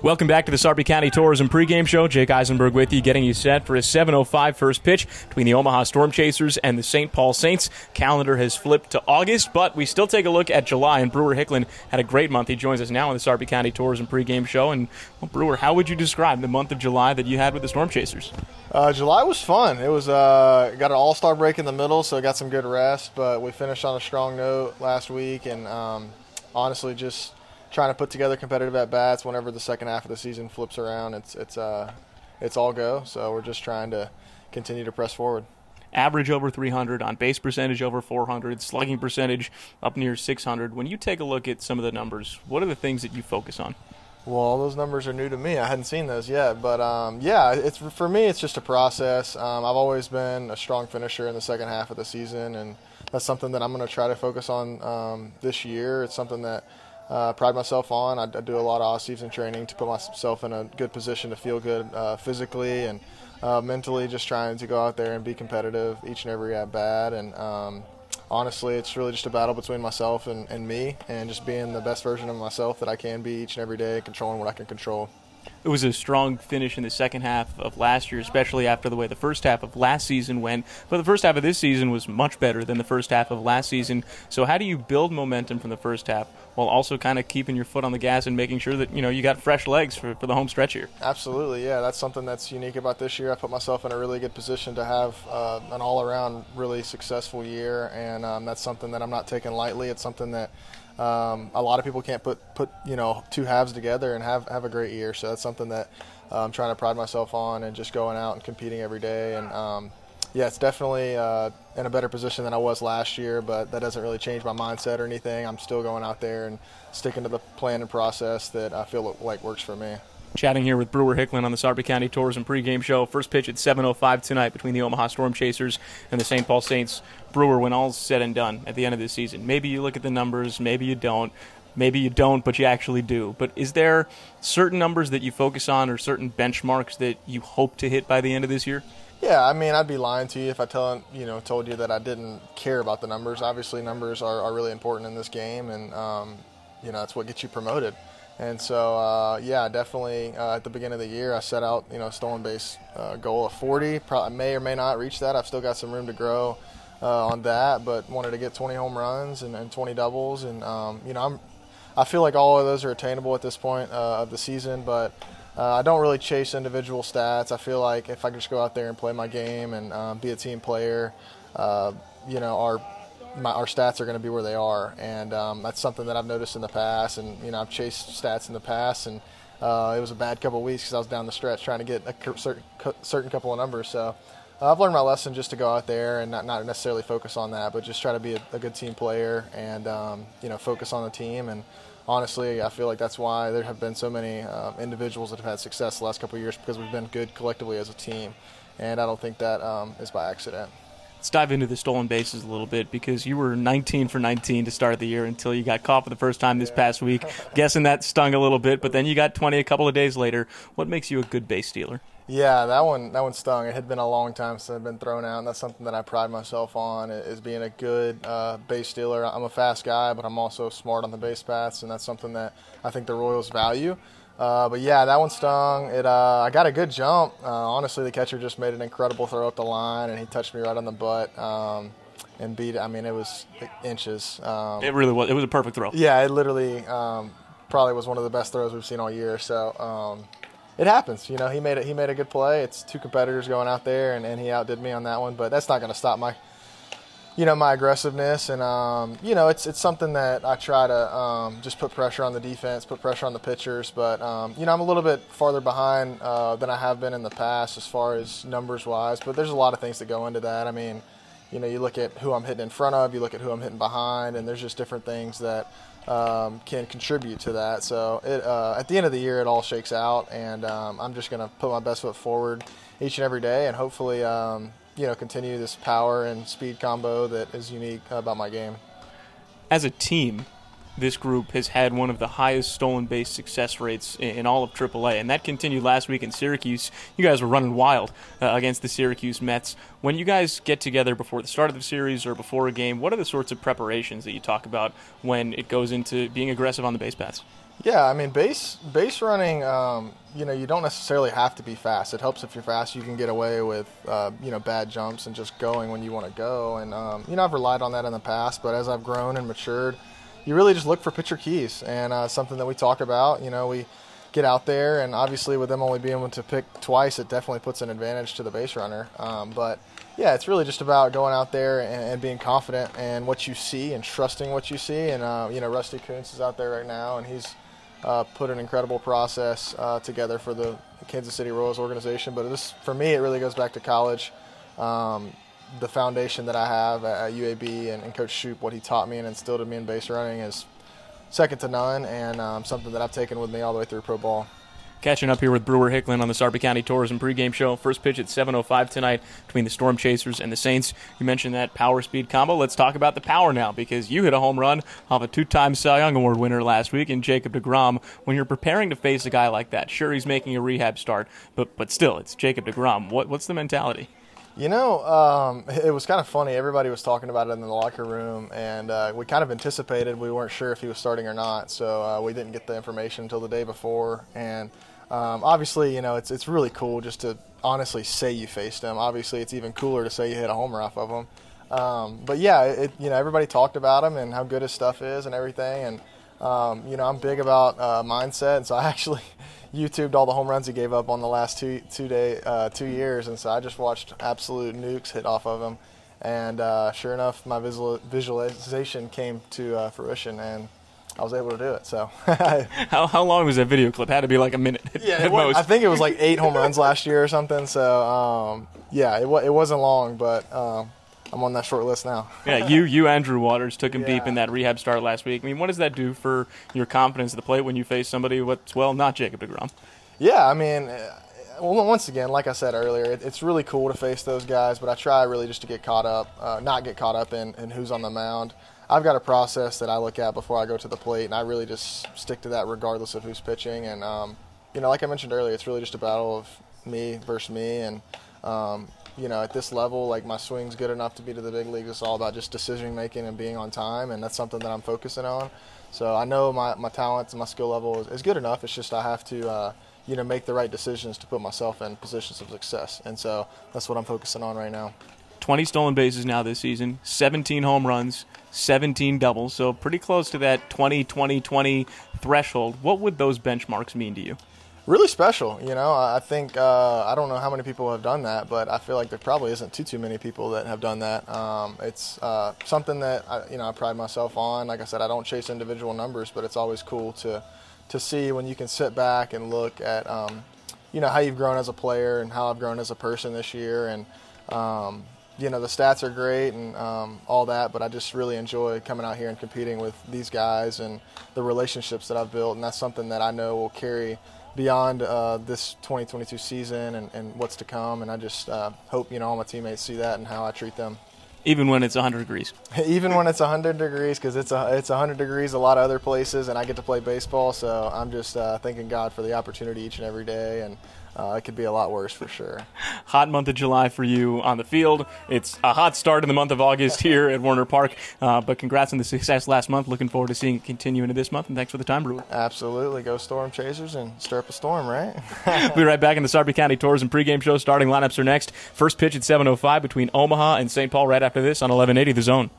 Welcome back to the Sarpy County Tourism pregame show. Jake Eisenberg with you, getting you set for a 7:05 first pitch between the Omaha Storm Chasers and the St. Paul Saints. Calendar has flipped to August, but we still take a look at July. And Brewer Hicklin had a great month. He joins us now on the Sarpy County Tourism pregame show. And well, Brewer, how would you describe the month of July that you had with the Storm Chasers? Uh, July was fun. It was uh, got an All Star break in the middle, so got some good rest. But we finished on a strong note last week, and um, honestly, just trying to put together competitive at bats whenever the second half of the season flips around. It's it's uh it's all go. So we're just trying to continue to press forward. Average over 300, on base percentage over 400, slugging percentage up near 600. When you take a look at some of the numbers, what are the things that you focus on? Well, those numbers are new to me. I hadn't seen those yet, but um, yeah, it's for me. It's just a process. Um, I've always been a strong finisher in the second half of the season, and that's something that I'm going to try to focus on um, this year. It's something that uh, pride myself on. I, I, do a lot of off-season training to put myself in a good position to feel good uh, physically and uh, mentally. Just trying to go out there and be competitive each and every at bat. And um, honestly, it's really just a battle between myself and, and me, and just being the best version of myself that I can be each and every day, controlling what I can control it was a strong finish in the second half of last year, especially after the way the first half of last season went. But the first half of this season was much better than the first half of last season. So how do you build momentum from the first half while also kind of keeping your foot on the gas and making sure that you know you got fresh legs for, for the home stretch here? Absolutely, yeah. That's something that's unique about this year. I put myself in a really good position to have uh, an all-around really successful year, and um, that's something that I'm not taking lightly. It's something that um, a lot of people can't put put you know two halves together and have have a great year. So that's something that I'm trying to pride myself on and just going out and competing every day. And um, yeah, it's definitely uh, in a better position than I was last year, but that doesn't really change my mindset or anything. I'm still going out there and sticking to the plan and process that I feel like works for me. Chatting here with Brewer Hicklin on the Sarpy County Tourism pregame show. First pitch at 7:05 tonight between the Omaha Storm Chasers and the St. Paul Saints. Brewer, when all's said and done at the end of the season, maybe you look at the numbers, maybe you don't, maybe you don't, but you actually do. But is there certain numbers that you focus on, or certain benchmarks that you hope to hit by the end of this year? Yeah, I mean, I'd be lying to you if I tell you know told you that I didn't care about the numbers. Obviously, numbers are, are really important in this game, and um, you know that's what gets you promoted. And so, uh, yeah, definitely uh, at the beginning of the year, I set out, you know, stolen base uh, goal of 40. Probably may or may not reach that. I've still got some room to grow uh, on that, but wanted to get 20 home runs and, and 20 doubles. And, um, you know, I'm, I feel like all of those are attainable at this point uh, of the season, but uh, I don't really chase individual stats. I feel like if I just go out there and play my game and um, be a team player, you know, our my, our stats are going to be where they are, and um, that's something that I've noticed in the past. And you know, I've chased stats in the past, and uh, it was a bad couple weeks because I was down the stretch trying to get a certain certain couple of numbers. So uh, I've learned my lesson just to go out there and not, not necessarily focus on that, but just try to be a, a good team player and um, you know focus on the team. And honestly, I feel like that's why there have been so many uh, individuals that have had success the last couple of years because we've been good collectively as a team, and I don't think that um, is by accident. Let's dive into the stolen bases a little bit because you were 19 for 19 to start the year until you got caught for the first time this past week. Guessing that stung a little bit, but then you got 20 a couple of days later. What makes you a good base stealer? Yeah, that one that one stung. It had been a long time since I've been thrown out, and that's something that I pride myself on is being a good uh, base stealer. I'm a fast guy, but I'm also smart on the base paths, and that's something that I think the Royals value. Uh, but yeah, that one stung. It uh, I got a good jump. Uh, honestly, the catcher just made an incredible throw up the line, and he touched me right on the butt um, and beat. I mean, it was inches. Um, it really was. It was a perfect throw. Yeah, it literally um, probably was one of the best throws we've seen all year. So um, it happens. You know, he made it. He made a good play. It's two competitors going out there, and, and he outdid me on that one. But that's not going to stop my you know my aggressiveness and um, you know it's it's something that I try to um, just put pressure on the defense, put pressure on the pitchers. But um, you know I'm a little bit farther behind uh, than I have been in the past as far as numbers wise. But there's a lot of things that go into that. I mean, you know you look at who I'm hitting in front of, you look at who I'm hitting behind, and there's just different things that um, can contribute to that. So it, uh, at the end of the year, it all shakes out, and um, I'm just going to put my best foot forward each and every day, and hopefully um, you know continue this power and speed combo that is unique about my game. As a team, this group has had one of the highest stolen base success rates in all of AAA, and that continued last week in Syracuse. You guys were running wild uh, against the Syracuse Mets. When you guys get together before the start of the series or before a game, what are the sorts of preparations that you talk about when it goes into being aggressive on the base paths? Yeah, I mean base base running. Um, you know, you don't necessarily have to be fast. It helps if you're fast. You can get away with uh, you know bad jumps and just going when you want to go. And um, you know, I've relied on that in the past, but as I've grown and matured, you really just look for pitcher keys and uh, something that we talk about. You know, we get out there, and obviously with them only being able to pick twice, it definitely puts an advantage to the base runner. Um, but yeah, it's really just about going out there and, and, being confident in what you see and trusting what you see. And uh, you know, Rusty Kuntz is out there right now, and he's uh, put an incredible process uh, together for the Kansas City Royals organization. But this, for me, it really goes back to college. Um, the foundation that I have at, UAB and, and Coach Shoop, what he taught me and instilled in me in base running is second to none, and um, something that I've taken with me all the way through pro ball. Catching up here with Brewer Hicklin on the Sarpy County Tourism pregame show. First pitch at 7:05 tonight between the Storm Chasers and the Saints. You mentioned that power speed combo. Let's talk about the power now because you hit a home run off a two-time Cy Young Award winner last week in Jacob deGrom. When you're preparing to face a guy like that, sure he's making a rehab start, but but still, it's Jacob deGrom. What what's the mentality? You know, um, it was kind of funny. Everybody was talking about it in the locker room, and uh, we kind of anticipated. We weren't sure if he was starting or not, so uh, we didn't get the information until the day before. And um, obviously, you know, it's it's really cool just to honestly say you faced him. Obviously, it's even cooler to say you hit a homer off of him. Um, but yeah, it, you know, everybody talked about him and how good his stuff is and everything. And um, you know, I'm big about uh, mindset, and so I actually YouTubed all the home runs he gave up on the last two two day uh, two years, and so I just watched absolute nukes hit off of him, and uh, sure enough, my visual, visualization came to uh, fruition, and I was able to do it. So, how how long was that video clip? Had to be like a minute. Yeah, was, I think it was like eight home runs last year or something. So, um, yeah, it it wasn't long, but. Um, I'm on that short list now. yeah, you, you, and Drew Waters took him yeah. deep in that rehab start last week. I mean, what does that do for your confidence at the plate when you face somebody what's well not Jacob deGrom? Yeah, I mean, uh, well, once again, like I said earlier, it, it's really cool to face those guys, but I try really just to get caught up, uh, not get caught up in, in who's on the mound. I've got a process that I look at before I go to the plate, and I really just stick to that regardless of who's pitching. And um, you know, like I mentioned earlier, it's really just a battle of me versus me, and um, you know, at this level, like my swing's good enough to be to the big leagues. It's all about just decision making and being on time, and that's something that I'm focusing on. So I know my, my talents and my skill level is, is good enough. It's just I have to, uh, you know, make the right decisions to put myself in positions of success. And so that's what I'm focusing on right now. 20 stolen bases now this season, 17 home runs, 17 doubles, so pretty close to that 20 20 20 threshold. What would those benchmarks mean to you? Really special. You know, I think uh, I don't know how many people have done that, but I feel like there probably isn't too too many people that have done that. Um, it's uh, something that I, you know I pride myself on. Like I said, I don't chase individual numbers, but it's always cool to to see when you can sit back and look at um, you know how you've grown as a player and how I've grown as a person this year and. Um, you know the stats are great and um, all that, but I just really enjoy coming out here and competing with these guys and the relationships that I've built, and that's something that I know will carry beyond uh, this 2022 season and, and, what's to come. And I just uh, hope you know all my teammates see that and how I treat them. Even when it's 100 degrees. Even when it's 100 degrees, because it's a, it's 100 degrees a lot of other places, and I get to play baseball. So I'm just uh, thanking God for the opportunity each and every day, and uh, it could be a lot worse for sure. Hot month of July for you on the field. It's a hot start in the month of August here at Werner Park. Uh, but congrats on the success last month. Looking forward to seeing it continue into this month. And thanks for the time, Brewer. Absolutely. Go Storm Chasers and stir up a storm, right? we'll be right back in the Sarpy County Tourism pregame show. Starting lineups are next. First pitch at 7.05 between Omaha and St. Paul right after this on 1180 The Zone.